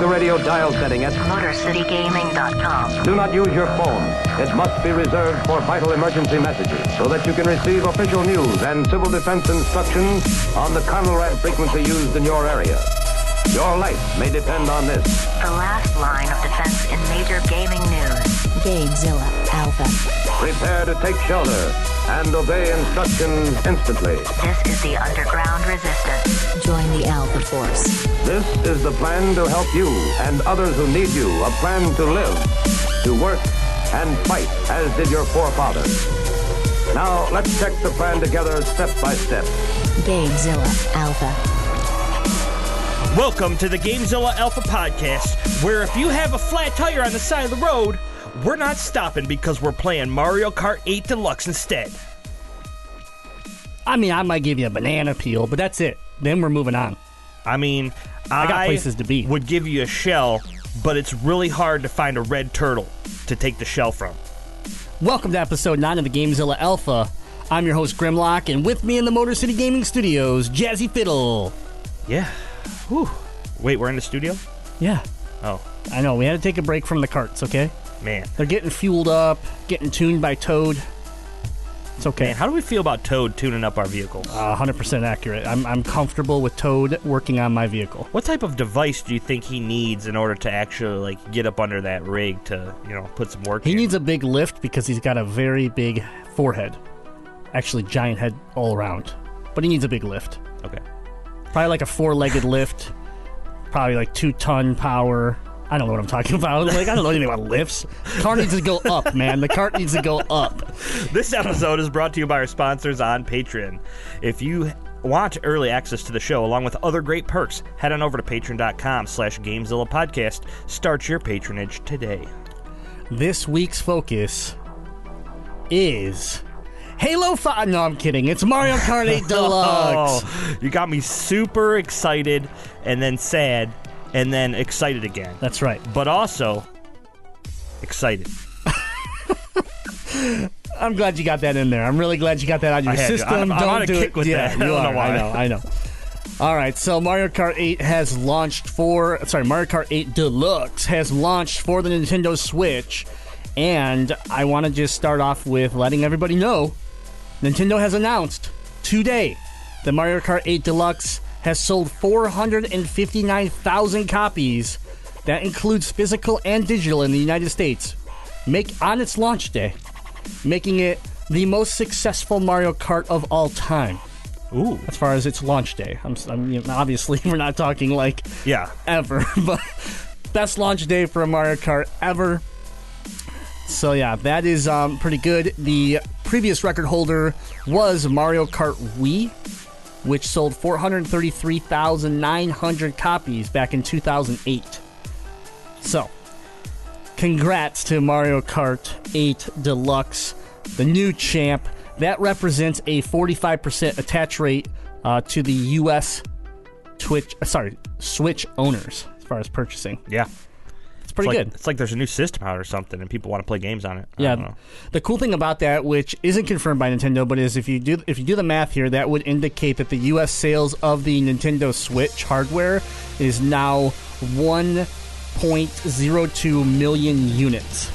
the radio dial setting at MotorCityGaming.com. Do not use your phone. It must be reserved for vital emergency messages so that you can receive official news and civil defense instructions on the CONELRAD frequency used in your area. Your life may depend on this. The last line of defense in major gaming news. Gamezilla Alpha. Prepare to take shelter and obey instructions instantly. This is the underground resistance. Join the Alpha Force. This is the plan to help you and others who need you. A plan to live, to work, and fight as did your forefathers. Now, let's check the plan together step by step. Gamezilla Alpha. Welcome to the Gamezilla Alpha Podcast, where if you have a flat tire on the side of the road, we're not stopping because we're playing Mario Kart 8 Deluxe instead. I mean, I might give you a banana peel, but that's it. Then we're moving on. I mean, I, got places to be. Would give you a shell, but it's really hard to find a red turtle to take the shell from. Welcome to episode 9 of the Gamezilla Alpha. I'm your host, Grimlock, and with me in the Motor City Gaming Studios, Jazzy Fiddle. Yeah. Whew. Wait, we're in the studio? Yeah, Oh, I know. We had to take a break from the carts, okay? man. They're getting fueled up, getting tuned by Toad. It's okay. Man, how do we feel about Toad tuning up our vehicle? Uh, 100% accurate. I'm, I'm comfortable with Toad working on my vehicle. What type of device do you think he needs in order to actually like get up under that rig to, you know, put some work He in? needs a big lift because he's got a very big forehead. Actually, giant head all around. But he needs a big lift. Okay. Probably like a four legged lift. Probably like two ton power. I don't know what I'm talking about. Like, I don't know anything about lifts. Car needs to go up, man. The cart needs to go up. This episode is brought to you by our sponsors on Patreon. If you want early access to the show along with other great perks, head on over to patreon.com slash Gamezilla Podcast. Start your patronage today. This week's focus is Halo 5. No, I'm kidding. It's Mario Kart 8 Deluxe. Oh, you got me super excited and then sad and then excited again. That's right. But also excited. I'm glad you got that in there. I'm really glad you got that out of your I system. I'm- I'm don't on a do kick it. with yeah, that. I You don't are. know why. I know. I know. All right, so Mario Kart 8 has launched for sorry, Mario Kart 8 Deluxe has launched for the Nintendo Switch, and I want to just start off with letting everybody know Nintendo has announced today that Mario Kart 8 Deluxe has sold 459,000 copies. That includes physical and digital in the United States. Make on its launch day, making it the most successful Mario Kart of all time Ooh. as far as its launch day. I'm, I'm you know, obviously we're not talking like Yeah. ever, but best launch day for a Mario Kart ever. So yeah, that is um, pretty good. The previous record holder was Mario Kart Wii, which sold 433,900 copies back in 2008. So, congrats to Mario Kart 8 Deluxe, the new champ. That represents a 45% attach rate uh, to the U.S. Twitch, uh, sorry, Switch owners as far as purchasing. Yeah. It's pretty it's like, good. It's like there's a new system out or something and people want to play games on it. I don't Yeah. know. The cool thing about that, which isn't confirmed by Nintendo, but is if you do if you do the math here, that would indicate that the U.S. sales of the Nintendo Switch hardware is now 1.02 million units.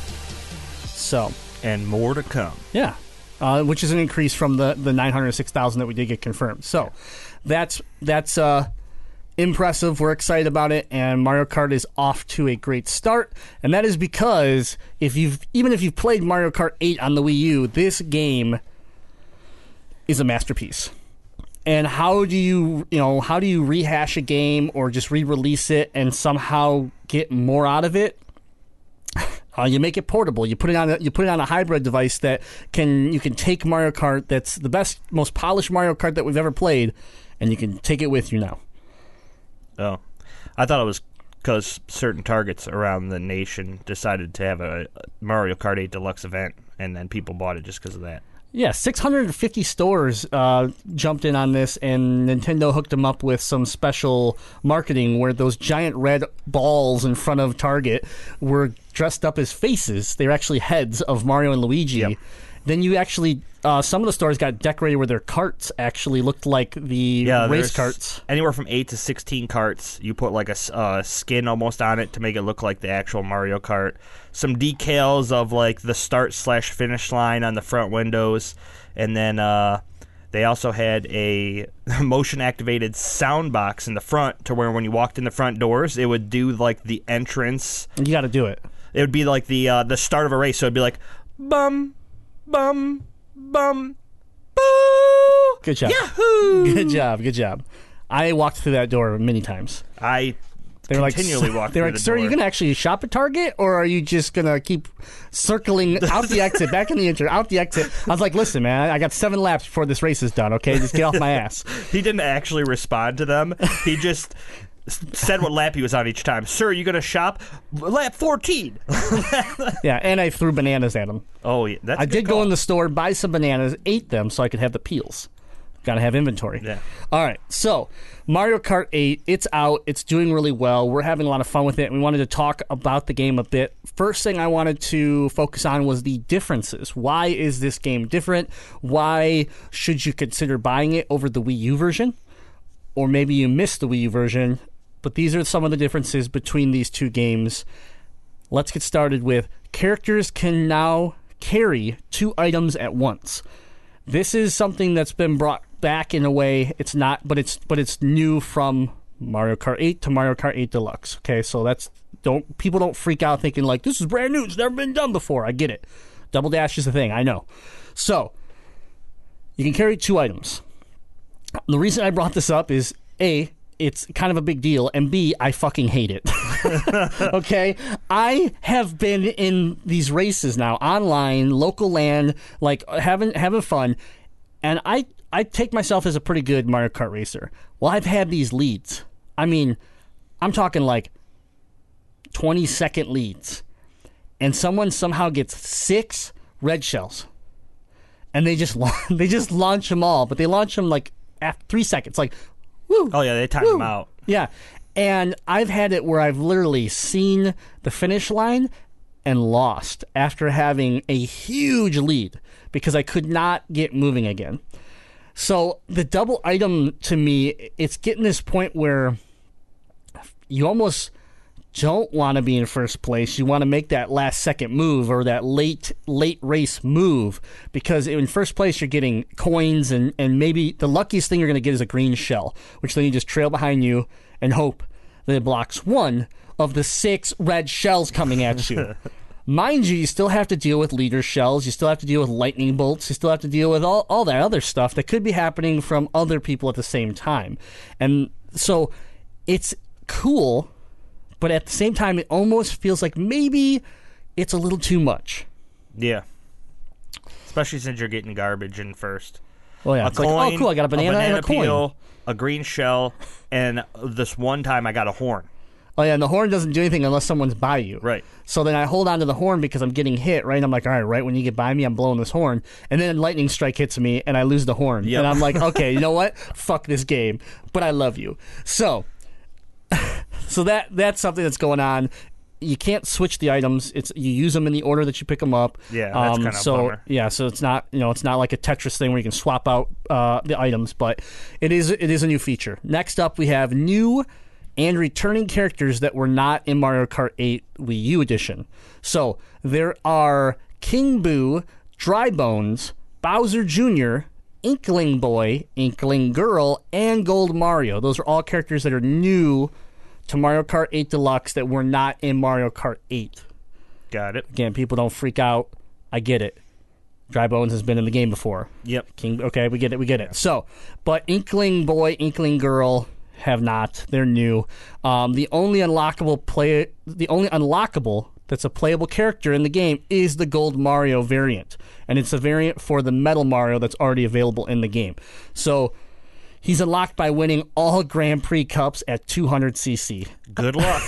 So And more to come. yeah, uh, which is an increase from the the 906,000 that we did get confirmed. So that's that's uh, impressive. We're excited about it, and Mario Kart is off to a great start. And that is because if you've even if you've played Mario Kart 8 on the Wii U, this game is a masterpiece. And how do you, you know, how do you rehash a game or just re-release it and somehow get more out of it? Uh, you make it portable. You put it on. A, you put it on a hybrid device that can. You can take Mario Kart. That's the best, most polished Mario Kart that we've ever played, and you can take it with you now. Oh, I thought it was because certain targets around the nation decided to have a Mario Kart 8 Deluxe event, and then people bought it just because of that. Yeah, 650 stores uh, jumped in on this, and Nintendo hooked them up with some special marketing where those giant red balls in front of Target were dressed up as faces. They're actually heads of Mario and Luigi. Yep. Then you actually, uh, some of the stores got decorated where their carts actually looked like the Yeah, race carts. Anywhere from eight to sixteen carts. You put like a uh, skin almost on it to make it look like the actual Mario Kart. Some decals of like the start slash finish line on the front windows, and then uh, they also had a motion activated sound box in the front to where when you walked in the front doors, it would do like the entrance. You got to do it. It would be like the uh, the start of a race. So it'd be like bum bum bum boo. Good job. Yahoo! Good job. Good job. I walked through that door many times. I They were like, continually walk They were through like, the "Sir, are you door." gonna actually shop at Target, or are you just gonna keep circling out the exit, back in the enter, out the exit?" I was like, "Listen, man, I got seven laps before this race is done. Okay, just get off my ass." He didn't actually respond to them. He just s- said what lap he was on each time. Sir, you going to shop? Lap 14. Yeah, and I threw bananas at him. Oh, yeah. That's I did go in the store, buy some bananas, ate them so I could have the peels. Got to have inventory. Yeah. All right. So, Mario Kart 8, it's out. It's doing really well. We're having a lot of fun with it. We wanted to talk about the game a bit. First thing I wanted to focus on was the differences. Why is this game different? Why should you consider buying it over the Wii U version? Or maybe you missed the Wii U version. But these are some of the differences between these two games. Let's get started with characters can now carry two items at once. This is something that's been brought back in a way. It's not, but it's but it's new from Mario Kart 8 to Mario Kart 8 Deluxe. Okay, so that's don't people don't freak out thinking like this is brand new. It's never been done before. I get it. Double dash is a thing. I know. So you can carry two items. The reason I brought this up is a it's kind of a big deal, and B, I fucking hate it. okay, I have been in these races now, online, local land, like having having fun, and I I take myself as a pretty good Mario Kart racer. Well, I've had these leads. I mean, I'm talking like 20 second leads, and someone somehow gets six red shells, and they just they just launch them all, but they launch them like after three seconds, like, woo. Oh, yeah. They timed Woo. him out. Yeah. And I've had it where I've literally seen the finish line and lost after having a huge lead because I could not get moving again. So the double item to me, it's getting this point where you almost don't want to be in first place. You want to make that last second move or that late late race move because in first place you're getting coins and and maybe the luckiest thing you're going to get is a green shell, which then you just trail behind you and hope that it blocks one of the six red shells coming at you. Mind you, you still have to deal with leader shells. You still have to deal with lightning bolts. You still have to deal with all, all that other stuff that could be happening from other people at the same time. And so it's cool, but at the same time, it almost feels like maybe it's a little too much. Yeah. Especially since you're getting garbage in first. Oh yeah, a it's coin, like, oh, cool, I got a banana, and a coin. a green shell, and this one time I got a horn. Oh, yeah, and the horn doesn't do anything unless someone's by you. Right. So then I hold on to the horn because I'm getting hit, right? And I'm like, all right, right when you get by me, I'm blowing this horn. And then lightning strike hits me and I lose the horn. Yep. And I'm like, okay, you know what? Fuck this game. But I love you. So so that that's something that's going on. You can't switch the items. It's you use them in the order that you pick them up. Yeah, that's kinda so bummer. yeah, so it's not you know it's not like a Tetris thing where you can swap out uh, the items, but it is it is a new feature. Next up, we have new and returning characters that were not in Mario Kart 8 Wii U edition. So there are King Boo, Dry Bones, Bowser Jr., Inkling Boy, Inkling Girl, and Gold Mario. Those are all characters that are new to Mario Kart 8 Deluxe that were not in Mario Kart 8. Got it. Again, people don't freak out. I get it. Dry Bones has been in the game before. Yep. King. Okay, we get it. We get it. So, but Inkling Boy, Inkling Girl have not. They're new. Um, the only unlockable play, the only unlockable that's a playable character in the game is the Gold Mario variant, and it's a variant for the Metal Mario that's already available in the game. So. He's unlocked by winning all Grand Prix cups at 200 cc. Good luck.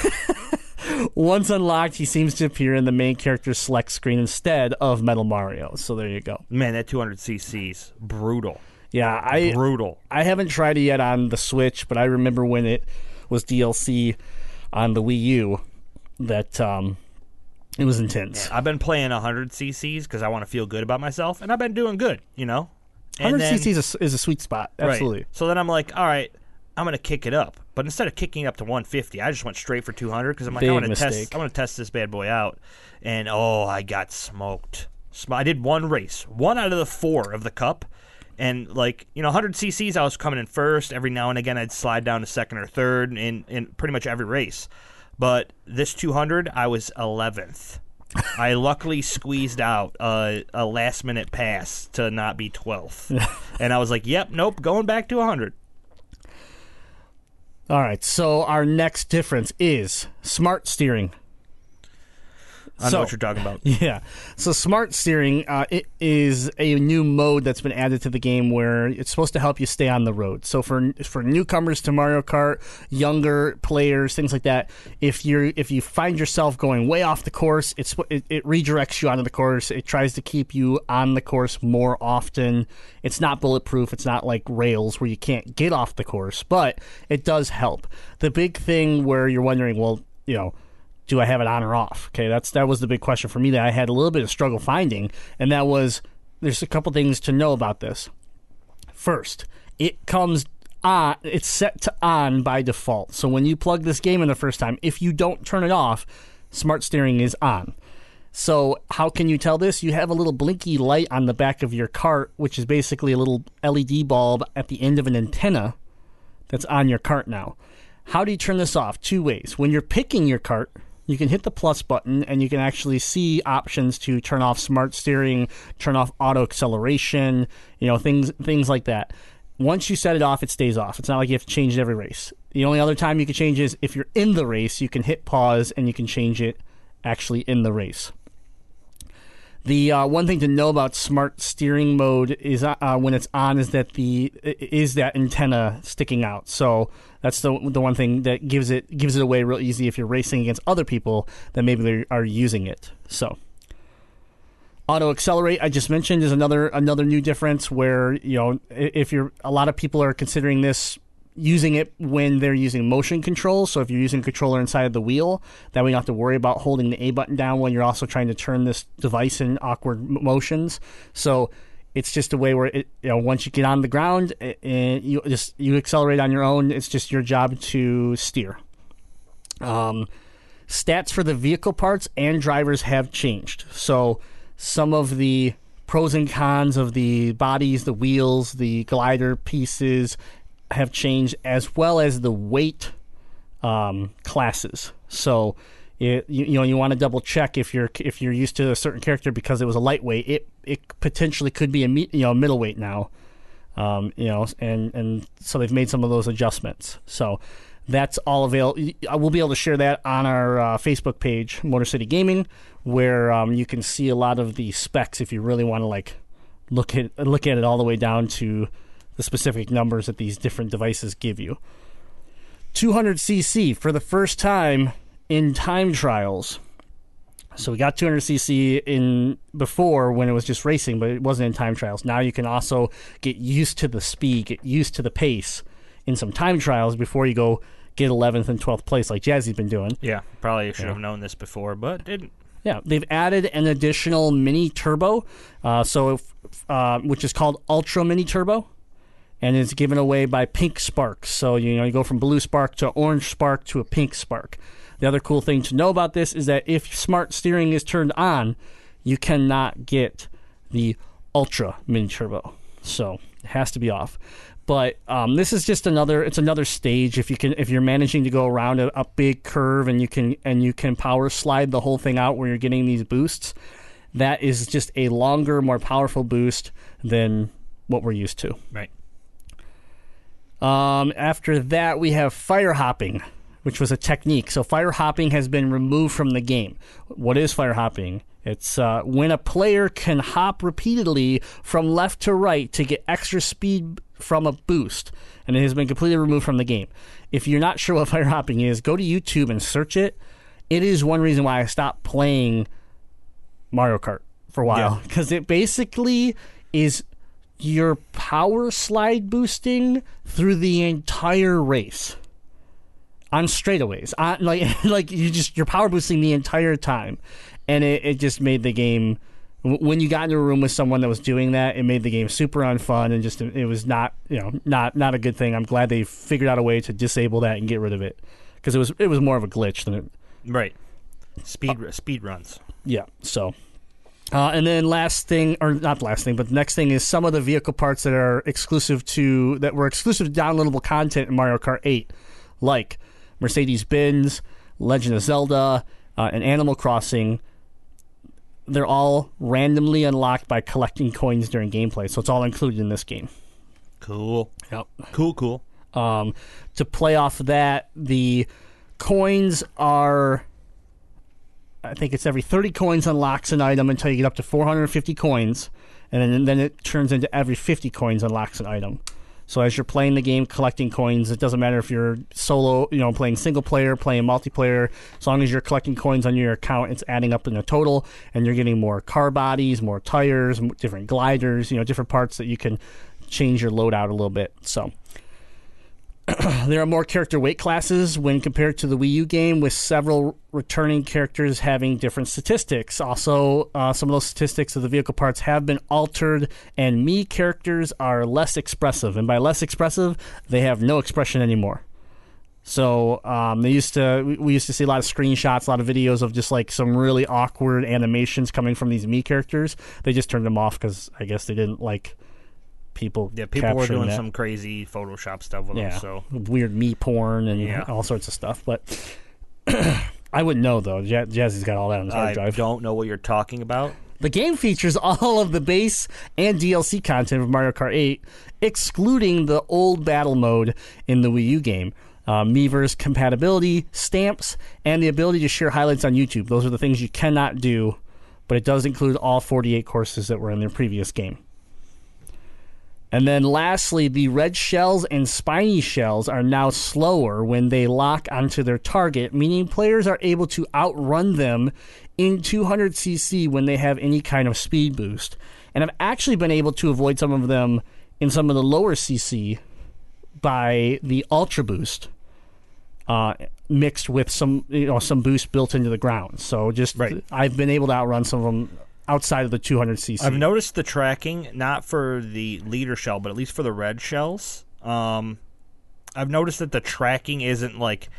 Once unlocked, he seems to appear in the main character's select screen instead of Metal Mario. So there you go. Man, that 200 cc's brutal. Yeah, I Brutal. I haven't tried it yet on the Switch, but I remember when it was DLC on the Wii U that um, It was intense. I've been playing 100 cc's because I want to feel good about myself, and I've been doing good, you know. And 100 then- cc is a, is a sweet spot. Right. Absolutely. So then I'm like, all right, I'm gonna kick it up. But instead of kicking up to 150, I just went straight for 200 because I'm like, Big I want to test. I want to test this bad boy out. And oh, I got smoked. Sm- I did one race, one out of the four of the cup. And like you know, 100 cc's, I was coming in first. Every now and again, I'd slide down to second or third in in pretty much every race. But this 200, I was 11th. I luckily squeezed out uh, a last minute pass to not be 12th. and I was like, yep, nope, going back to 100. All right. So our next difference is smart steering. I So- know what you're talking about. Yeah. So smart steering uh, it is a new mode that's been added to the game where it's supposed to help you stay on the road. So for for newcomers to Mario Kart, younger players, things like that, if you if you find yourself going way off the course, it's it, it redirects you onto the course. It tries to keep you on the course more often. It's not bulletproof. It's not like rails where you can't get off the course, but it does help. The big thing where you're wondering, well, you know do I have it on or off? Okay, that's that was the big question for me that I had a little bit of struggle finding, and that was there's a couple things to know about this. First, it comes on it's set to on by default. So when you plug this game in the first time, if you don't turn it off, smart steering is on. So how can you tell this? You have a little blinky light on the back of your cart, which is basically a little LED bulb at the end of an antenna that's on your cart now. How do you turn this off? Two ways. When you're picking your cart, you can hit the plus button and you can actually see options to turn off smart steering, turn off auto acceleration, you know, things things like that. Once you set it off, it stays off. It's not like you have to change it every race. The only other time you can change is if you're in the race, you can hit pause and you can change it actually in the race. The uh, one thing to know about smart steering mode is uh, uh, when it's on is that the is that antenna sticking out. So that's the the one thing that gives it gives it away real easy if you're racing against other people that maybe they are using it. So auto accelerate I just mentioned is another another new difference where you know if you're a lot of people are considering this using it when they're using motion control. So if you're using a controller inside of the wheel, that way you don't have to worry about holding the A button down when you're also trying to turn this device in awkward motions. So it's just a way where it, you know once you get on the ground and you just you accelerate on your own. It's just your job to steer. Um, stats for the vehicle parts and drivers have changed. So some of the pros and cons of the bodies, the wheels, the glider pieces have changed, as well as the weight um, classes. So it, you, you know you want to double check if you're if you're used to a certain character because it was a lightweight. It it potentially could be a me, you know middleweight now. Um, you know, and and so they've made some of those adjustments. So that's all available. I will be able to share that on our uh, Facebook page, Motor City Gaming, where um, you can see a lot of the specs if you really want to like look at look at it all the way down to the specific numbers that these different devices give you. 200cc for the first time in time trials. So we got 200cc in before when it was just racing, but it wasn't in time trials. Now you can also get used to the speed, get used to the pace in some time trials before you go get 11th and 12th place like Jazzy's been doing. Yeah, probably should have known this before, but didn't. Yeah, they've added an additional mini turbo, uh, so if, uh, which is called Ultra Mini Turbo, and it's given away by Pink sparks. So you know you go from blue spark to orange spark to a pink spark. The other cool thing to know about this is that if smart steering is turned on, you cannot get the Ultra Mini Turbo. So it has to be off. But um, this is just another. It's another stage. If you can, if you're managing to go around a, a big curve and you can and you can power slide the whole thing out where you're getting these boosts, that is just a longer, more powerful boost than what we're used to. Right. Um, after that, we have fire hopping, which was a technique. So fire hopping has been removed from the game. What is fire hopping? It's uh, when a player can hop repeatedly from left to right to get extra speed from a boost, and it has been completely removed from the game. If you're not sure what fire hopping is, go to YouTube and search it. It is one reason why I stopped playing Mario Kart for a while Yeah. because it basically is your power slide boosting through the entire race on straightaways. On, like like you just you're power boosting the entire time, and it, it just made the game. When you got into a room with someone that was doing that, it made the game super unfun and just it was not you know not not a good thing. I'm glad they figured out a way to disable that and get rid of it because it was it was more of a glitch than it Right. Speed uh, speed runs. yeah. So, uh, and then last thing, or not last thing, but the next thing is some of the vehicle parts that are exclusive to that were exclusive to downloadable content in Mario Kart 8, like Mercedes Benz, Legend of Zelda, uh, and Animal Crossing. They're all randomly unlocked by collecting coins during gameplay, so it's all included in this game. Cool. Yep. Cool. Cool. Um, to play off of that, the coins are. I think it's every 30 coins unlocks an item until you get up to 450 coins, and then, then it turns into every 50 coins unlocks an item. So as you're playing the game, collecting coins, it doesn't matter if you're solo, you know, playing single player, playing multiplayer. As long as you're collecting coins on your account, it's adding up in a total, and you're getting more car bodies, more tires, different gliders, you know, different parts that you can change your loadout a little bit. So there are more character weight classes when compared to the Wii U game, with several returning characters having different statistics. Also, uh, some of those statistics of the vehicle parts have been altered, and Mii characters are less expressive. And by less expressive, they have no expression anymore. So um, they used to we- used to see a lot of screenshots, a lot of videos of just like some really awkward animations coming from these Mii characters. They just turned them off because I guess they didn't like people. Yeah, people were doing that some crazy Photoshop stuff with yeah, them. So weird Mii porn and Yeah. all sorts of stuff. But I wouldn't know though. Ja- Jazzy's got all that on his hard drive. I don't know what you're talking about. The game features all of the base and DLC content of Mario Kart 8, excluding the old battle mode in the Wii U game. Uh, Miiverse compatibility, stamps, and the ability to share highlights on YouTube. Those are the things you cannot do, but it does include all 48 courses that were in their previous game. And then lastly, the red shells and spiny shells are now slower when they lock onto their target, meaning players are able to outrun them in 200cc when they have any kind of speed boost. And I've actually been able to avoid some of them in some of the lower CC by the Ultra Boost. Uh, mixed with some you know some boost built into the ground, so just Right. I've been able to outrun some of them outside of the 200cc. I've noticed the tracking, not for the leader shell, but at least for the red shells. Um, I've noticed that the tracking isn't like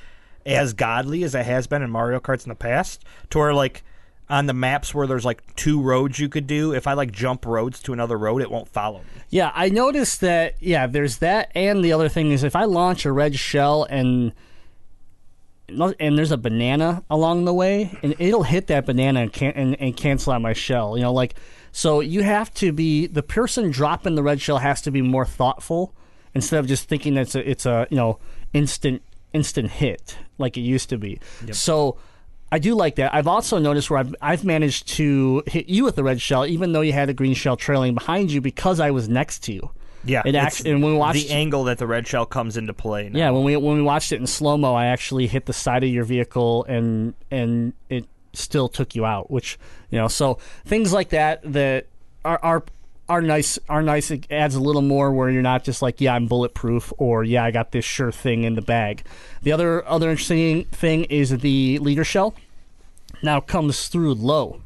as godly as it has been in Mario Karts in the past. To where like on the maps where there's like two roads you could do, if I like jump roads to another road, it won't follow me. Yeah, I noticed that. Yeah, there's that, and the other thing is if I launch a red shell and and there's a banana along the way, and it'll hit that banana and, can, and, and cancel out my shell. You know, like so you have to be the person dropping the red shell has to be more thoughtful instead of just thinking that it's a, it's a you know instant instant hit like it used to be. So. I do like that. I've also noticed where I've, I've managed to hit you with the red shell, even though you had a green shell trailing behind you, because I was next to you. Yeah, It actually, and when we watched, the angle that the red shell comes into play. Now. yeah, when we when we watched it in slow mo, I actually hit the side of your vehicle and and it still took you out. Which you know, so things like that that are are are nice. Are nice. It adds a little more where you're not just like, yeah, I'm bulletproof, or yeah, I got this sure thing in the bag. The other other interesting thing is the leader shell now comes through low,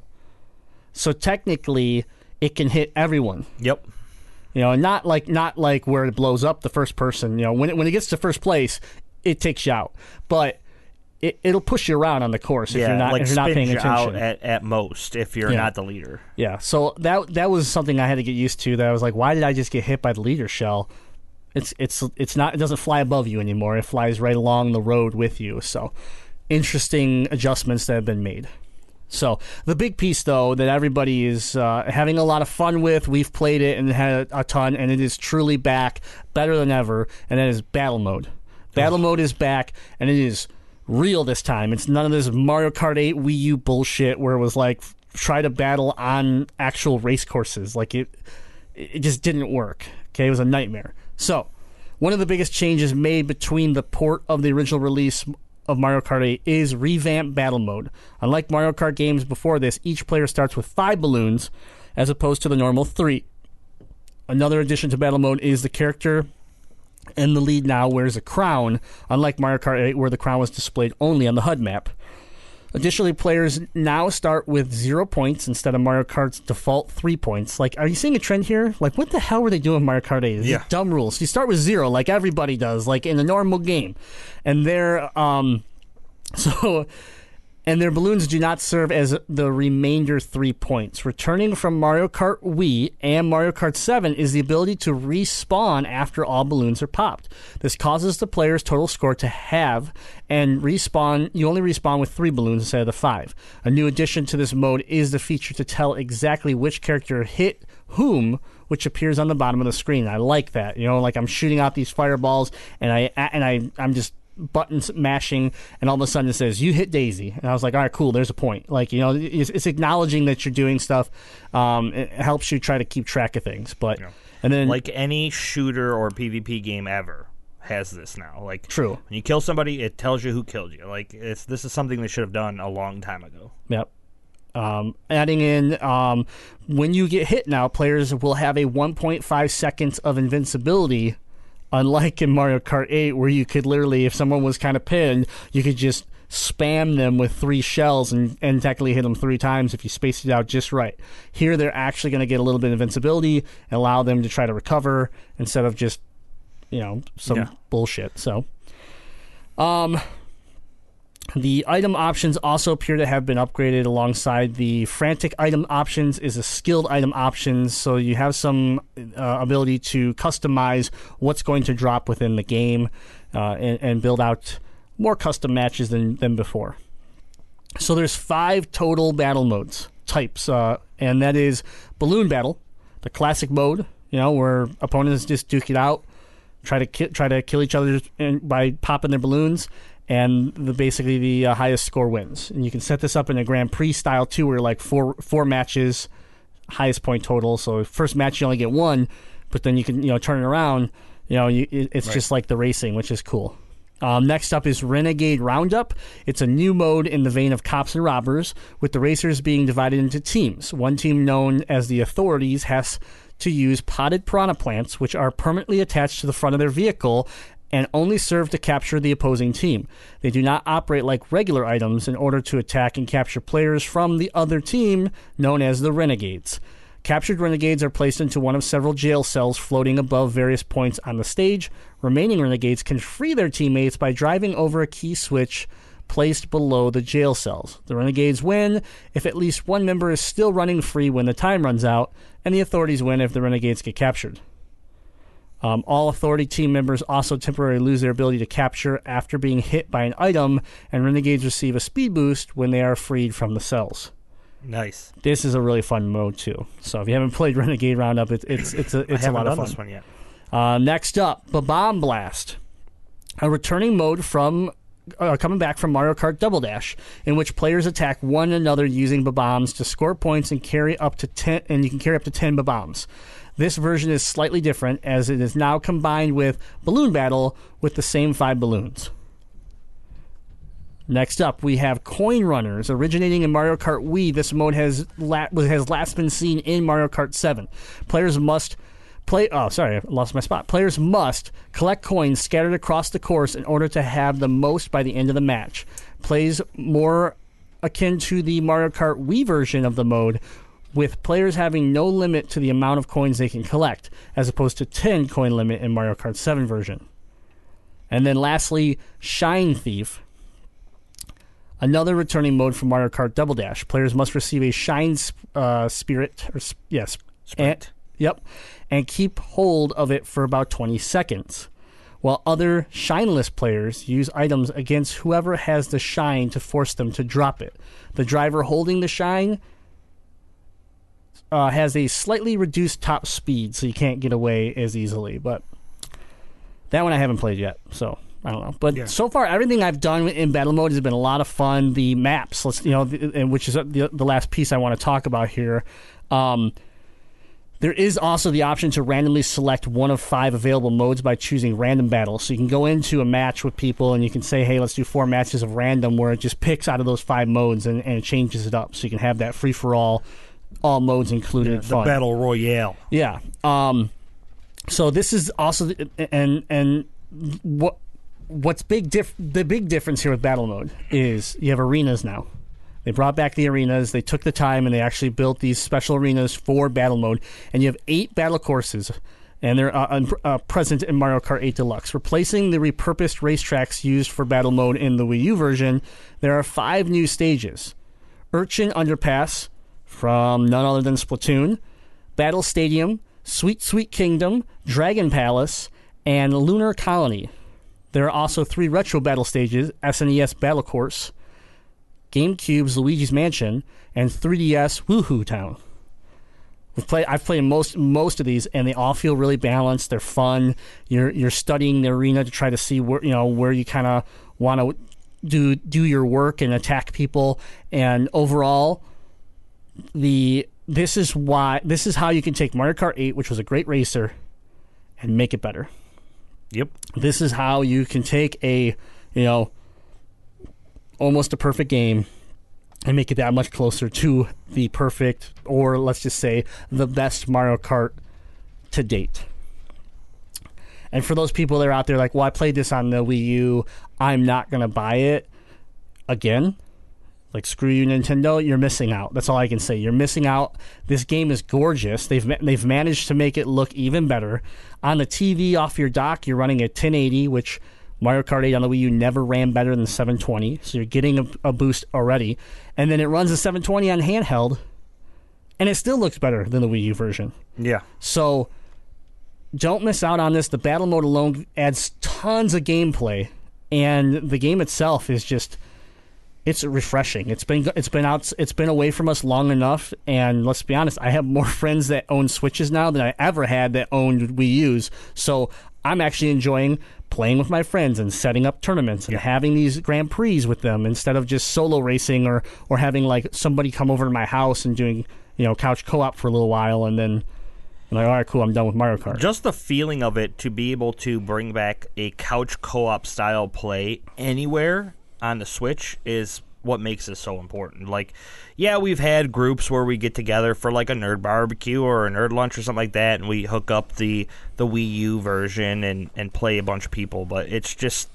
so technically it can hit everyone. Yep. You know, not like not like where it blows up the first person. You know, when it, when it gets to first place, it takes you out, but it, it'll push you around on the course if yeah, you're not like if you're not paying you attention. out at, at most if you're Yeah. not the leader. yeah, so that that was something I had to get used to. That I was like, why did I just get hit by the leader shell? It's it's it's not it doesn't fly above you anymore. It flies right along the road with you. So interesting adjustments that have been made. So the big piece, though, that everybody is uh, having a lot of fun with, we've played it and had a ton, and it is truly back, better than ever, and that is battle mode. Battle mode is back, and it is real this time. It's none of this Mario Kart 8 Wii U bullshit where it was like try to battle on actual race courses. Like it, it just didn't work. Okay, it was a nightmare. So, one of the biggest changes made between the port of the original release of Mario Kart 8 is revamped battle mode. Unlike Mario Kart games before this, each player starts with five balloons as opposed to the normal three. Another addition to battle mode is the character in the lead now wears a crown, unlike Mario Kart 8 where the crown was displayed only on the HUD map. Additionally, players now start with zero points instead of Mario Kart's default three points. Like, are you seeing a trend here? Like, what the hell were they doing in Mario Kart 8? Yeah. dumb rules. You start with zero, like everybody does, like in a normal game. And they're, um, so, and their balloons do not serve as the remainder three points. Returning from Mario Kart Wii and Mario Kart 7 is the ability to respawn after all balloons are popped. This causes the player's total score to have and respawn. You only respawn with three balloons instead of the five. A new addition to this mode is the feature to tell exactly which character hit whom, which appears on the bottom of the screen. I like that. You know, like I'm shooting out these fireballs, and I and I I'm just buttons mashing, and all of a sudden it says you hit Daisy, and I was like, all right, cool. There's a point. Like you know, it's, it's acknowledging that you're doing stuff. Um, it helps you try to keep track of things. But and then like any shooter or PvP game ever has this now. Like True. when you kill somebody, it tells you who killed you. Like it's this is something they should have done a long time ago. Yep. Um, adding in um, when you get hit now, players will have a 1.5 seconds of invincibility, unlike in Mario Kart 8, where you could literally, if someone was kind of pinned, you could just spam them with three shells and, and technically hit them three times if you spaced it out just right. Here, they're actually going to get a little bit of invincibility and allow them to try to recover instead of just, you know, some Yeah. bullshit. So, um, the item options also appear to have been upgraded alongside the frantic item options is a skilled item options so you have some uh, ability to customize what's going to drop within the game uh, and, and build out more custom matches than, than before. So there's five total battle modes types uh, and that is balloon battle the classic mode you know where opponents just duke it out try to ki- try to kill each other by popping their balloons, and the basically the uh, highest score wins. And you can set this up in a Grand Prix style too, where like four four matches, highest point total. So first match you only get one, but then you can you know turn it around. You know, you, it, it's just like the racing, which is cool. Um, next up is Renegade Roundup. It's a new mode in the vein of Cops and Robbers, with the racers being divided into teams. One team, known as the Authorities, has to use potted piranha plants, which are permanently attached to the front of their vehicle and only serve to capture the opposing team. They do not operate like regular items in order to attack and capture players from the other team, known as the Renegades. Captured renegades are placed into one of several jail cells floating above various points on the stage. Remaining renegades can free their teammates by driving over a key switch placed below the jail cells. The renegades win if at least one member is still running free when the time runs out, and the authorities win if the renegades get captured. Um, all authority team members also temporarily lose their ability to capture after being hit by an item, and renegades receive a speed boost when they are freed from the cells. Nice. This is a really fun mode too. So if you haven't played Renegade Roundup, it's it's it's a I it's a lot of fun. this one yet. Uh, next up, Bomb Blast, a returning mode from uh, coming back from Mario Kart Double Dash, in which players attack one another using bombs to score points and carry up to ten, and you can carry up to ten bombs. This version is slightly different as it is now combined with Balloon Battle with the same five balloons. Next up, we have Coin Runners, originating in Mario Kart Wii. This mode has la- has last been seen in Mario Kart 7. Players must play. Oh, sorry, I lost my spot. Players must collect coins scattered across the course in order to have the most by the end of the match. Plays more akin to the Mario Kart Wii version of the mode, with players having no limit to the amount of coins they can collect, as opposed to 10 coin limit in Mario Kart 7 version. And then lastly, Shine Thief. Another returning mode from Mario Kart Double Dash. Players must receive a Shine sp- uh, Spirit, or sp- yes, and- yep, and keep hold of it for about 20 seconds. While other shineless players use items against whoever has the shine to force them to drop it. The driver holding the shine uh, has a slightly reduced top speed, so you can't get away as easily. But that one I haven't played yet, so I don't know. But Yeah. so far, everything I've done in battle mode has been a lot of fun. The maps, let's you know, the, and which is the, the last piece I want to talk about here. Um, there is also the option to randomly select one of five available modes by choosing random battle. So you can go into a match with people and you can say, hey, let's do four matches of random where it just picks out of those five modes and, and it changes it up. So you can have that free for all, all modes included. The fun. battle royale. Yeah. Um, so this is also the, and and what what's big diff- the big difference here with battle mode is you have arenas now. They brought back the arenas. They took the time and they actually built these special arenas for battle mode. And you have eight battle courses, and they're uh, uh, present in Mario Kart 8 Deluxe. Replacing the repurposed racetracks used for battle mode in the Wii U version, there are five new stages Urchin Underpass from none other than Splatoon, Battle Stadium, Sweet Sweet Kingdom, Dragon Palace, and Lunar Colony. There are also three retro battle stages SNES Battle Course, GameCube's Luigi's Mansion, and 3DS Wuhu Town. We've played, I've played most most of these, and they all feel really balanced. They're fun. You're you're studying the arena to try to see where you know where you kind of want to do do your work and attack people. And overall, the this is why this is how you can take Mario Kart 8, which was a great racer, and make it better. Yep. This is how you can take a you know almost a perfect game and make it that much closer to the perfect, or let's just say the best Mario Kart to date. And for those people that are out there like, well, I played this on the Wii U, I'm not going to buy it again. Like screw you, Nintendo! You're missing out. That's all I can say. You're missing out. This game is gorgeous. They've they've managed to make it look even better. On the TV off your dock, you're running at 1080, which Mario Kart 8 on the Wii U never ran better than 720. So you're getting a, a boost already, and then it runs at 720 on handheld, and it still looks better than the Wii U version. Yeah. So don't miss out on this. The battle mode alone adds tons of gameplay, and the game itself is just it's refreshing. It's been it's been out it's been away from us long enough, and let's be honest, I have more friends that own Switches now than I ever had that owned Wii U's. So I'm actually enjoying playing with my friends and setting up tournaments and having these Grand Prix with them instead of just solo racing or or having like somebody come over to my house and doing you know couch co-op for a little while and then I'm like all right cool I'm done with Mario Kart. Just the feeling of it to be able to bring back a couch co-op style play anywhere on the Switch is what makes it so important. Like, yeah, we've had groups where we get together for like a nerd barbecue or a nerd lunch or something like that, and we hook up the the Wii U version and and play a bunch of people. But it's just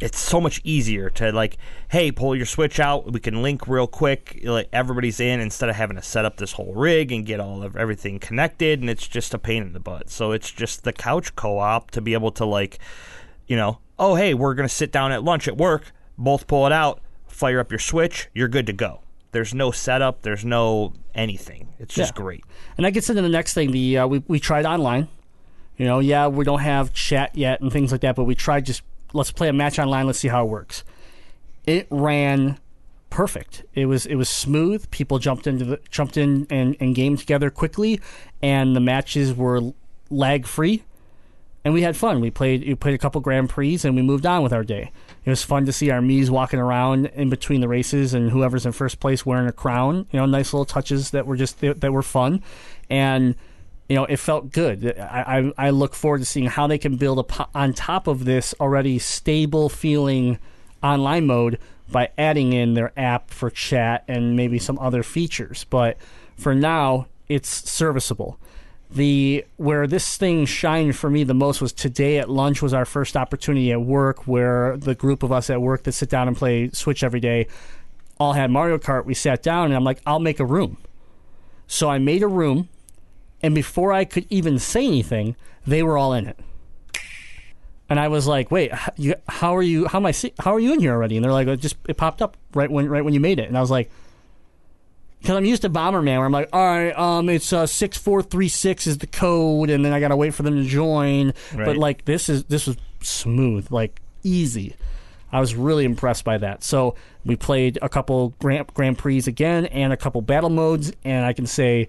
it's so much easier to like, hey, pull your Switch out. We can link real quick. Like everybody's in instead of having to set up this whole rig and get all of everything connected, and it's just a pain in the butt. So it's just the couch co-op to be able to like, you know, oh hey, we're gonna sit down at lunch at work. Both pull it out, fire up your Switch. You're good to go. There's no setup. There's no anything. It's just Yeah. great. And that gets into the next thing. The uh, we we tried online. You know, yeah, we don't have chat yet and things like that, but we tried just let's play a match online. Let's see how it works. It ran perfect. It was it was smooth. People jumped into the jumped in and, and game together quickly, and the matches were lag free. And we had fun. We played we played a couple Grand Prix and we moved on with our day. It was fun to see our Mii's walking around in between the races and whoever's in first place wearing a crown. You know, nice little touches that were just that were fun, and you know it felt good. I I, I look forward to seeing how they can build up on top of this already stable feeling online mode by adding in their app for chat and maybe some other features. But for now, it's serviceable. The where this thing shined for me the most was today at lunch was our first opportunity at work where the group of us at work that sit down and play Switch every day all had Mario Kart. We sat down and I'm like, I'll make a room. So I made a room, and before I could even say anything, they were all in it. And I was like, "Wait, you, how are you? How am I? How are you in here already?" And they're like, "It just it popped up right when right when you made it." And I was like, "Because I'm used to Bomberman, where I'm like, all right, um, it's uh six four three six is the code, and then I gotta wait for them to join." But like this is this was smooth, like easy. I was really impressed by that. So we played a couple Grand, Grand Prix again and a couple battle modes, and I can say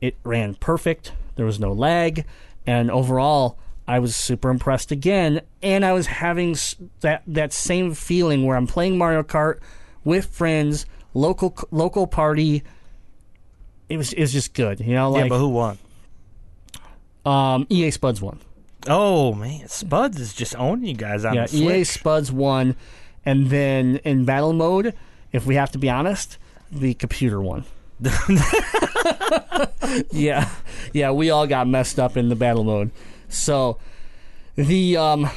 it ran perfect. There was no lag, and overall, I was super impressed again. And I was having that that same feeling where I'm playing Mario Kart with friends, local local party. It was it was just good, you know. yeah, but who won? um, EA Spuds won. Oh man, Spuds is just owning you guys on Yeah, the EA Switch. Spuds won, and then in battle mode, if we have to be honest, the computer won. yeah, yeah, we all got messed up in the battle mode. So the um,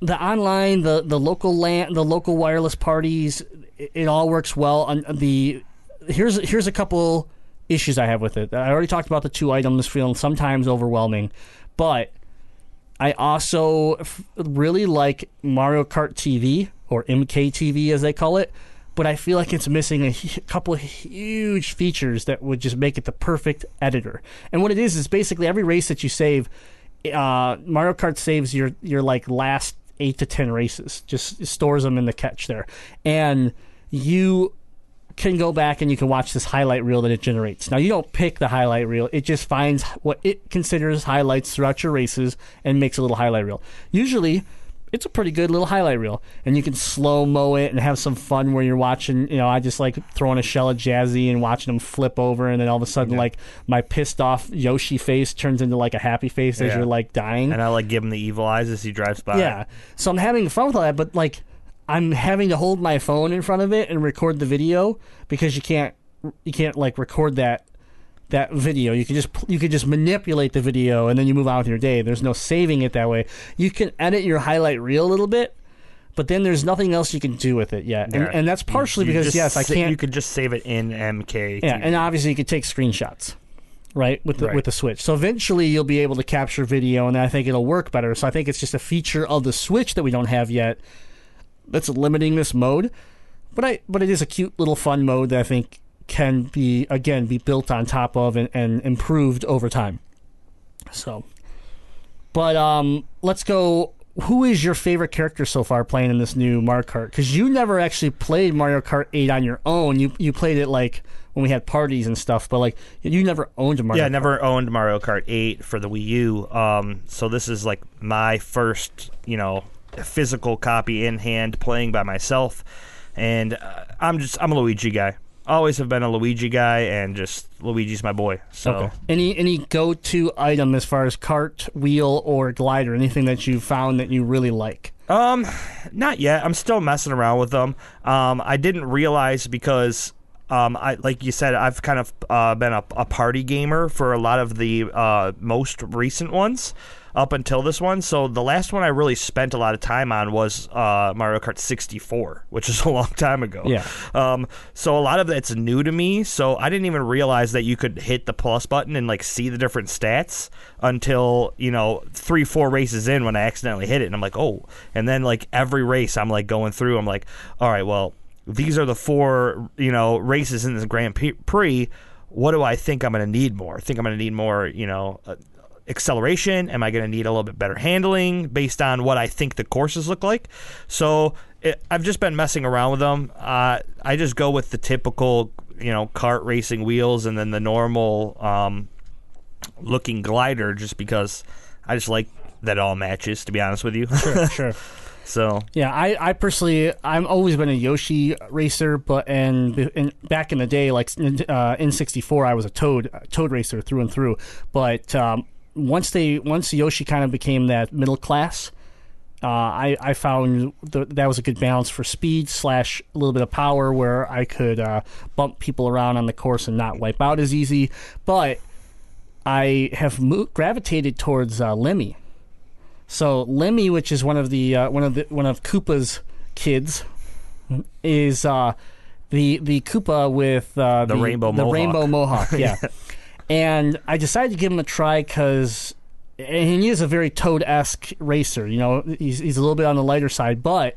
the online, the the local land, the local wireless parties, it, it all works well. On the here's here's a couple issues I have with it. I already talked about the two items feeling sometimes overwhelming, but I also f- really like Mario Kart TV or MKTV as they call it. But I feel like it's missing a couple of huge features that would just make it the perfect editor. And what it is is basically every race that you save, uh, Mario Kart saves your your like last eight to ten races, just stores them in the catch there, and you can go back and you can watch this highlight reel that it generates. Now you don't pick the highlight reel; it just finds what it considers highlights throughout your races and makes a little highlight reel. Usually, it's a pretty good little highlight reel, and you can slow mo it and have some fun where you're watching. You know, I just like throwing a shell at Jazzy and watching him flip over, and then all of a sudden, like my pissed off Yoshi face turns into like a happy face as you're like dying. And I like give him the evil eyes as he drives by. Yeah. So I'm having fun with all that, but like I'm having to hold my phone in front of it and record the video because you can't you can't like record that that video. You can just you can just manipulate the video and then you move on with your day. There's no saving it that way. You can edit your highlight reel a little bit, but then there's nothing else you can do with it yet. And, and that's partially you because just yes, I can't You could just save it in MK. yeah, and obviously you could take screenshots, right? With the Right. with the Switch. So eventually you'll be able to capture video, and I think it'll work better. So I think it's just a feature of the Switch that we don't have yet that's limiting this mode. But I but it is a cute little fun mode that I think can be again be built on top of and, and improved over time. So, but um, let's go. Who is your favorite character so far playing in this new Mario Kart? Because you never actually played Mario Kart 8 on your own. You you played it like when we had parties and stuff, but like you never owned Mario. Yeah, I never owned Mario Kart 8 for the Wii U. Um, so this is like my first, you know, physical copy in hand playing by myself. And uh, I'm just I'm a Luigi guy. Always have been a Luigi guy and just Luigi's my boy. So Okay. Any any go to item as far as cart, wheel, or glider? Anything that you found that you really like? Um, not yet. I'm still messing around with them. Um, I didn't realize because, um, I like you said, I've kind of uh, been a, a party gamer for a lot of the uh, most recent ones up until this one. So the last one I really spent a lot of time on was uh, Mario Kart 64, which is a long time ago. Yeah. Um, so a lot of that's new to me. So I didn't even realize that you could hit the plus button and like see the different stats until you know three, four races in when I accidentally hit it, and I'm like, oh. And then like every race, I'm like going through. I'm like, all right, well, these are the four you know races in this Grand Prix. What do I think I'm going to need more? I think I'm going to need more, you know. Acceleration? Am I going to need a little bit better handling based on what I think the courses look like? So it, I've just been messing around with them. Uh, I just go with the typical, you know, kart racing wheels and then the normal um, looking glider, just because I just like that it all matches. To be honest with you, Sure, sure. so Yeah, I, I personally, I've always been a Yoshi racer, but and, and back in the day, like uh, in '64, I was a Toad Toad racer through and through. But um, once they once Yoshi kind of became that middle class, uh, I I found th- that was a good balance for speed slash a little bit of power, where I could uh, bump people around on the course and not wipe out as easy. But I have mo- gravitated towards uh, Lemmy. So Lemmy, which is one of the uh, one of the one of Koopa's kids, is uh, the the Koopa with uh, The rainbow the mohawk. rainbow mohawk. Yeah, and I decided to give him a try because he is a very Toad esque racer. You know, he's he's a little bit on the lighter side, but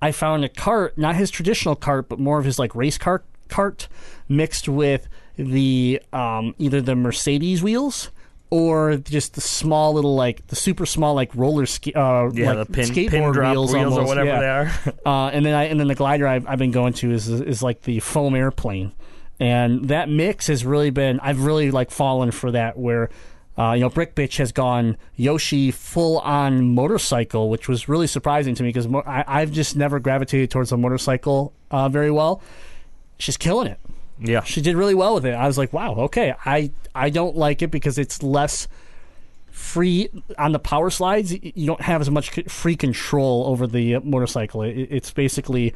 I found a cart, not his traditional cart, but more of his like race cart cart mixed with the um, either the Mercedes wheels or just the small little like the super small like roller ski uh, yeah, like the pin, skateboard pin drop wheels, wheels, or whatever yeah. they are. Uh, and then I and then the glider I've, I've been going to is is like the foam airplane, and that mix has really been I've really like fallen for that where. Uh, you know, Brick Bitch has gone Yoshi full on motorcycle, which was really surprising to me because mo- I, I've just never gravitated towards a motorcycle uh, very well. She's killing it. yeah, She did really well with it. I was like, wow, okay. I I don't like it because it's less free on the power slides. You don't have as much free control over the uh, motorcycle. It, it's basically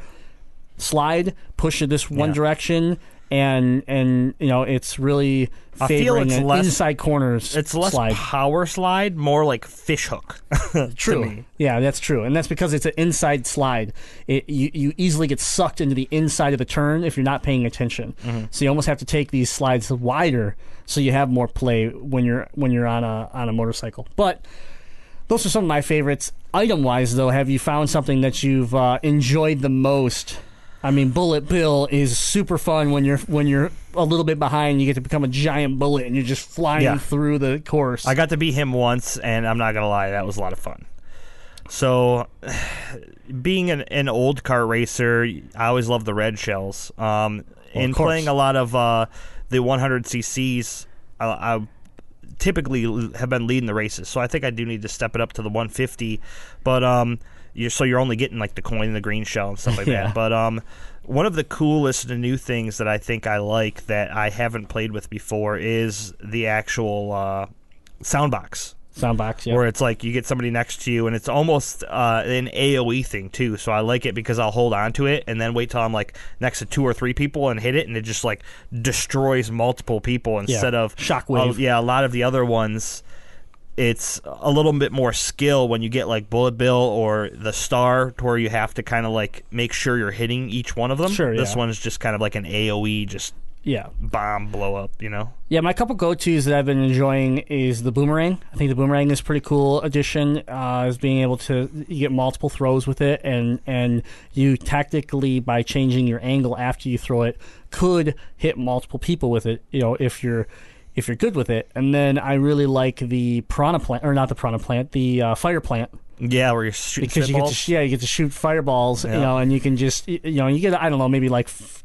slide, push it this one Yeah. direction, and and you know it's really favoring it's less- inside corners. It's less slide. power slide, more like fish hook. True. Yeah, that's true, and that's because it's an inside slide. It, you you easily get sucked into the inside of the turn if you're not paying attention. Mm-hmm. So you almost have to take these slides wider so you have more play when you're when you're on a on a motorcycle. But those are some of my favorites. Item wise, though, have you found something that you've uh, enjoyed the most? I mean, Bullet Bill is super fun when you're when you're a little bit behind. You get to become a giant bullet and you're just flying Yeah. through the course. I got to beat him once, and I'm not gonna lie, that was a lot of fun. So, being an, an old car racer, I always love the red shells. Um, in course. playing a lot of uh, the 100 cc's, I, I typically l- have been leading the races. So I think I do need to step it up to the 150. But um, you're, so you're only getting like the coin, and the green shell, and stuff like Yeah. that. But um, one of the coolest and new things that I think I like that I haven't played with before is the actual uh, sound box Soundbox, yeah. where it's like you get somebody next to you and it's almost uh, an AOE thing too. So I like it because I'll hold on to it and then wait till I'm like next to two or three people and hit it and it just like destroys multiple people instead of Shockwave. uh, yeah, a lot of the other ones. It's a little bit more skill when you get like Bullet Bill or the Star, to where you have to kind of like make sure you're hitting each one of them. Sure, This one's just kind of like an AOE, just yeah. bomb blow up. You know. Yeah, my couple go tos that I've been enjoying is the boomerang. I think the boomerang is a pretty cool addition. Uh, is being able to you get multiple throws with it, and and you tactically by changing your angle after you throw it could hit multiple people with it. You know, if you're if you're good with it. And then I really like the piranha plant, or not the piranha plant, the uh, fire plant. Yeah, where you're shooting because you get to yeah you get to shoot fireballs you know and you can just you know you get I don't know maybe like f-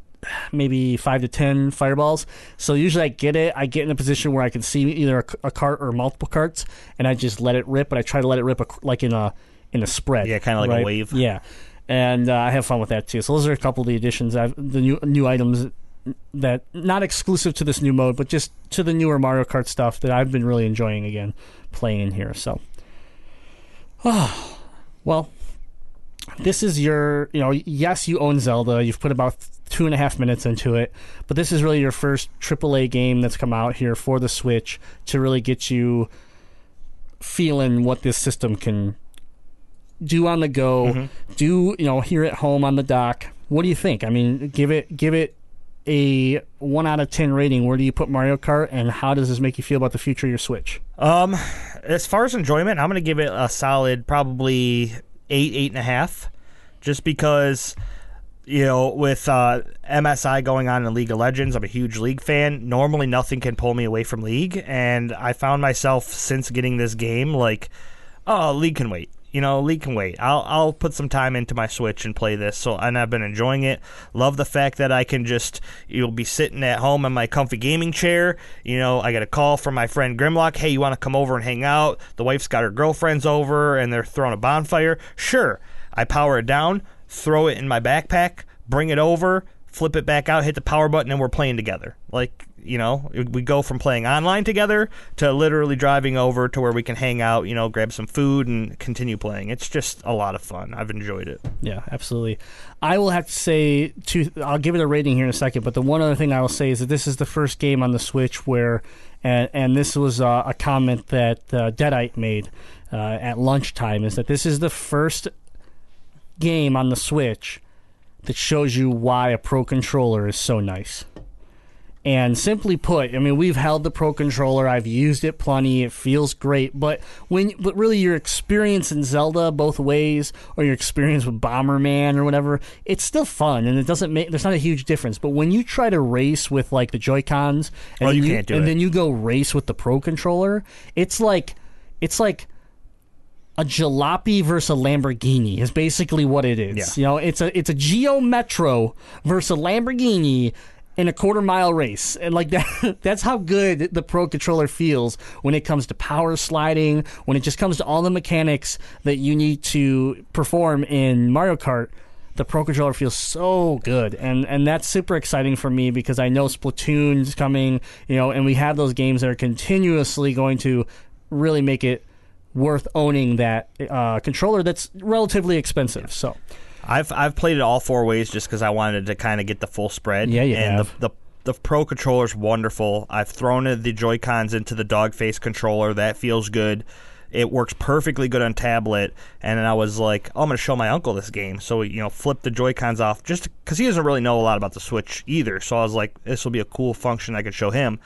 maybe five to ten fireballs. So usually I get it I get in a position where I can see either a cart or multiple carts and I just let it rip but I try to let it rip ac- like in a in a spread Yeah, kinda like a wave. yeah. And uh, I have fun with that too. So those are a couple of the additions I've the new new items that not exclusive to this new mode but just to the newer Mario Kart stuff that I've been really enjoying again playing in here so well, this is your, you know, yes, you own Zelda. You've put about two and a half minutes into it, but this is really your first AAA game that's come out here for the Switch to really get you feeling what this system can do on the go, mm-hmm. do, you know, here at home on the dock. What do you think? I mean, give it, give it a one out of ten rating. Where do you put Mario Kart, and how does this make you feel about the future of your Switch? Um, as far as enjoyment, I'm going to give it a solid probably eight, eight and a half, just because you know with uh, MSI going on in League of Legends, I'm a huge League fan. Normally, nothing can pull me away from League, and I found myself since getting this game like, oh, League can wait. You know, League can wait. I'll I'll put some time into my Switch and play this. So, and I've been enjoying it. Love the fact that I can just you'll be sitting at home in my comfy gaming chair. You know, I get a call from my friend Grimlock. Hey, you want to come over and hang out? The wife's got her girlfriends over, and they're throwing a bonfire. Sure, I power it down, throw it in my backpack, bring it over, flip it back out, hit the power button, and we're playing together. Like you know, we go from playing online together to literally driving over to where we can hang out. You know, grab some food and continue playing. It's just a lot of fun. I've enjoyed it. Yeah, absolutely. I will have to say, I'll give it a rating here in a second, but the one other thing I will say is that this is the first game on the Switch where, and, and this was uh, a comment that uh, Deadite made uh, at lunchtime, is that this is the first game on the Switch that shows you why a Pro Controller is so nice. And simply put, I mean, we've held the Pro Controller. I've used it plenty. It feels great. But when, but really, your experience in Zelda both ways, or your experience with Bomberman or whatever, it's still fun, and it doesn't make. There's not a huge difference. But when you try to race with like the Joy Cons, and Oh, then you can't do and it. then you go race with the Pro Controller, it's like, it's like a jalopy versus a Lamborghini is basically what it is. Yeah. You know, it's a it's a Geo Metro versus a Lamborghini in a quarter mile race. And like that that's how good the Pro controller feels when it comes to power sliding, when it just comes to all the mechanics that you need to perform in Mario Kart. The Pro controller feels so good, and and that's super exciting for me because I know Splatoon's coming, you know, and we have those games that are continuously going to really make it worth owning that uh, controller that's relatively expensive. So, I've I've played it all four ways just because I wanted to kind of get the full spread. Yeah, you and have. the the the Pro controller's wonderful. I've thrown the Joy Cons into the dog face controller. That feels good. It works perfectly good on tablet. And then I was like, oh, I'm going to show my uncle this game. So you know, flip the Joy Cons off just because he doesn't really know a lot about the Switch either. So I was like, this will be a cool function I could show him.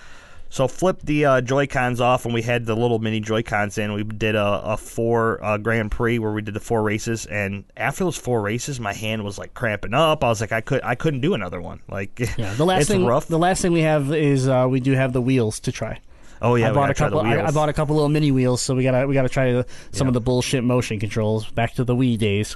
So flip the uh, Joy Cons off, and we had the little mini Joy Cons in. We did a, a four uh, Grand Prix where we did the four races, and after those four races, my hand was like cramping up. I was like, I could I couldn't do another one. Like, Yeah, the last it's thing rough. the last thing we have is uh, we do have the wheels to try. oh yeah, I bought a couple. I, I bought a couple little mini wheels, so we gotta we gotta try the, some Yeah. of the bullshit motion controls. Back to the Wii days.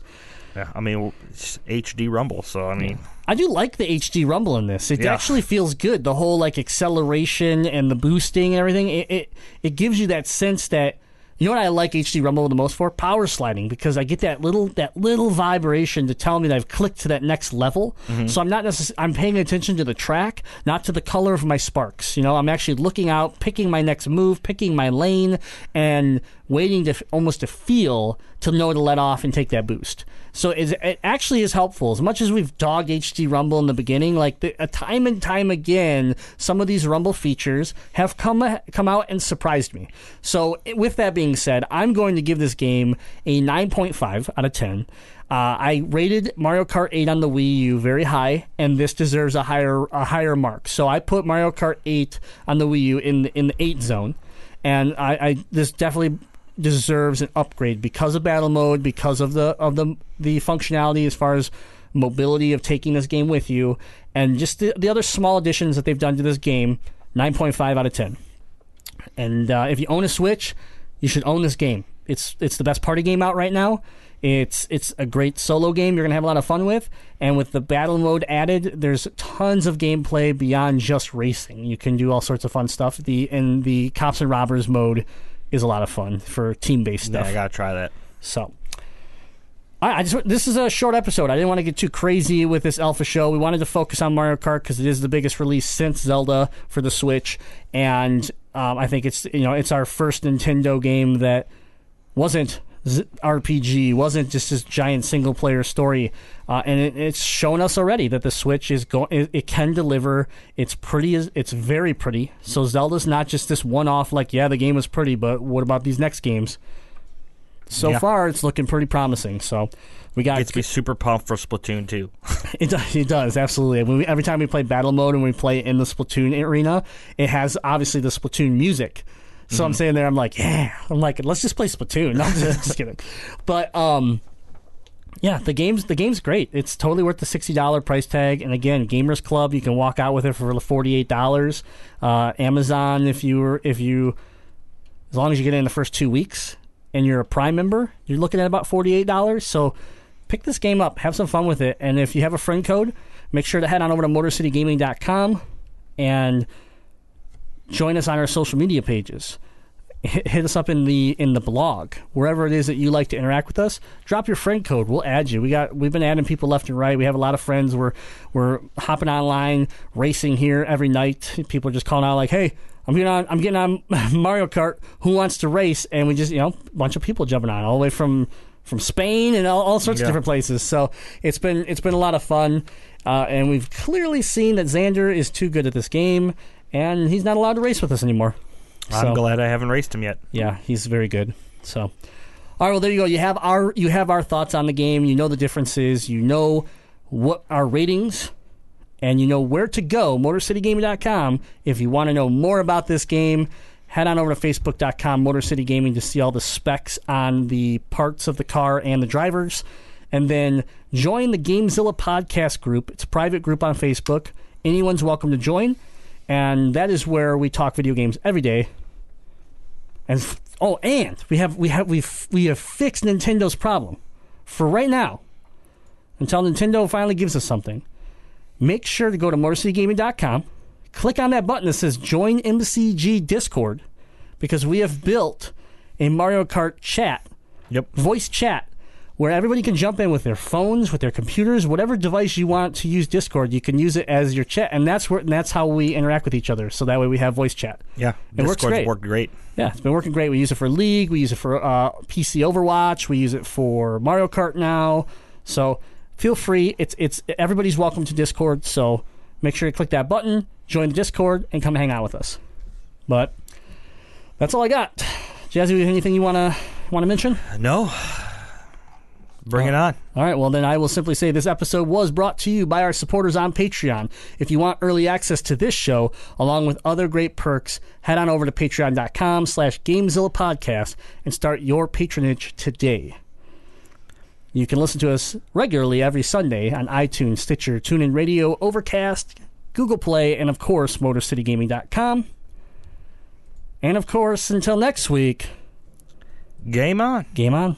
Yeah, I mean, HD Rumble, so I mean, I do like the HD rumble in this. It Yeah. actually feels good. The whole like acceleration and the boosting and everything. It, it it gives you that sense that you know what I like HD rumble the most for power sliding because I get that little that little vibration to tell me that I've clicked to that next level. Mm-hmm. So I'm not necessarily I'm paying attention to the track, not to the color of my sparks. You know, I'm actually looking out, picking my next move, picking my lane, and waiting to f- almost to feel to know to let off and take that boost. So it actually is helpful. As much as we've dogged HD Rumble in the beginning, like the, uh, time and time again, some of these Rumble features have come come out and surprised me. So with that being said, I'm going to give this game a 9.5 out of 10. Uh, I rated Mario Kart 8 on the Wii U very high, and this deserves a higher a higher mark. So I put Mario Kart 8 on the Wii U in in the 8 zone, and I, I this definitely deserves an upgrade because of battle mode, because of the of the the functionality as far as mobility of taking this game with you, and just the, the other small additions that they've done to this game. 9.5 out of 10. And uh, if you own a Switch, you should own this game. It's it's the best party game out right now. It's it's a great solo game you're gonna have a lot of fun with, and with the battle mode added, there's tons of gameplay beyond just racing. You can do all sorts of fun stuff. The and the cops and robbers mode is a lot of fun for team based yeah, stuff. I gotta try that. So, I, I just this is a short episode. I didn't want to get too crazy with this alpha show. We wanted to focus on Mario Kart because it is the biggest release since Zelda for the Switch, and um, I think it's you know it's our first Nintendo game that wasn't RPG, wasn't just this giant single player story, uh, and it, it's shown us already that the Switch is going. It, it can deliver. It's pretty. It's very pretty. So Zelda's not just this one off. Like yeah, the game is pretty, but what about these next games? So Yeah. far, it's looking pretty promising. So we got Gets be super pumped for Splatoon 2. it does, it does absolutely. We, every time we play battle mode and we play in the Splatoon arena, it has obviously the Splatoon music. So I'm sitting there, I'm like, yeah, I'm like, let's just play Splatoon. No, I'm just, just kidding. But um, yeah, the game's the game's great. It's totally worth the sixty dollar price tag. And again, Gamers Club, you can walk out with it for forty eight dollars. Uh, Amazon, if you were if you as long as you get it in the first two weeks and you're a Prime member, you're looking at about forty eight dollars. So pick this game up, have some fun with it, and if you have a friend code, make sure to head on over to MotorCityGaming.com and join us on our social media pages. Hit, us up in the in the blog wherever it is that you like to interact with us. Drop your friend code. We'll add you. We got we've been adding people left and right. We have a lot of friends. We're we're hopping online racing here every night. People are just calling out like, "Hey, I'm getting on I'm getting on Mario Kart. Who wants to race?" And we just you know a bunch of people jumping on all the way from from Spain and all, all sorts Yeah. of different places. So it's been it's been a lot of fun, uh, and we've clearly seen that Xander is too good at this game, and he's not allowed to race with us anymore. I'm So- glad I haven't raced him yet. Yeah, he's very good. So, all right, well there you go. You have our you have our thoughts on the game. You know the differences. You know what our ratings, and you know where to go. MotorCityGaming.com. If you want to know more about this game, head on over to Facebook.com MotorCityGaming to see all the specs on the parts of the car and the drivers, and then join the Gamezilla podcast group. It's a private group on Facebook. Anyone's welcome to join, and that is where we talk video games every day. And oh, and we have we have we we have fixed Nintendo's problem for right now. Until Nintendo finally gives us something, make sure to go to MotorCityGaming.com, click on that button that says Join MCG Discord, because we have built a Mario Kart chat, Yep. voice chat, where everybody can jump in with their phones, with their computers, whatever device you want to use Discord, you can use it as your chat, and that's where and that's how we interact with each other. So that way we have voice chat. Yeah. It works great. worked great. Yeah, it's been working great. We use it for League. We use it for uh, PC Overwatch. We use it for Mario Kart now. So feel free. It's it's everybody's welcome to Discord. So make sure to click that button, join the Discord, and come hang out with us. But that's all I got. Jazzy, anything you wanna wanna mention? No. Bring it on. All right, well, then I will simply say this episode was brought to you by our supporters on Patreon. If you want early access to this show, along with other great perks, head on over to patreon.com slash Gamezilla Podcast and start your patronage today. You can listen to us regularly every Sunday on iTunes, Stitcher, TuneIn Radio, Overcast, Google Play, and of course, MotorCityGaming.com. And of course, until next week, Game on. game on.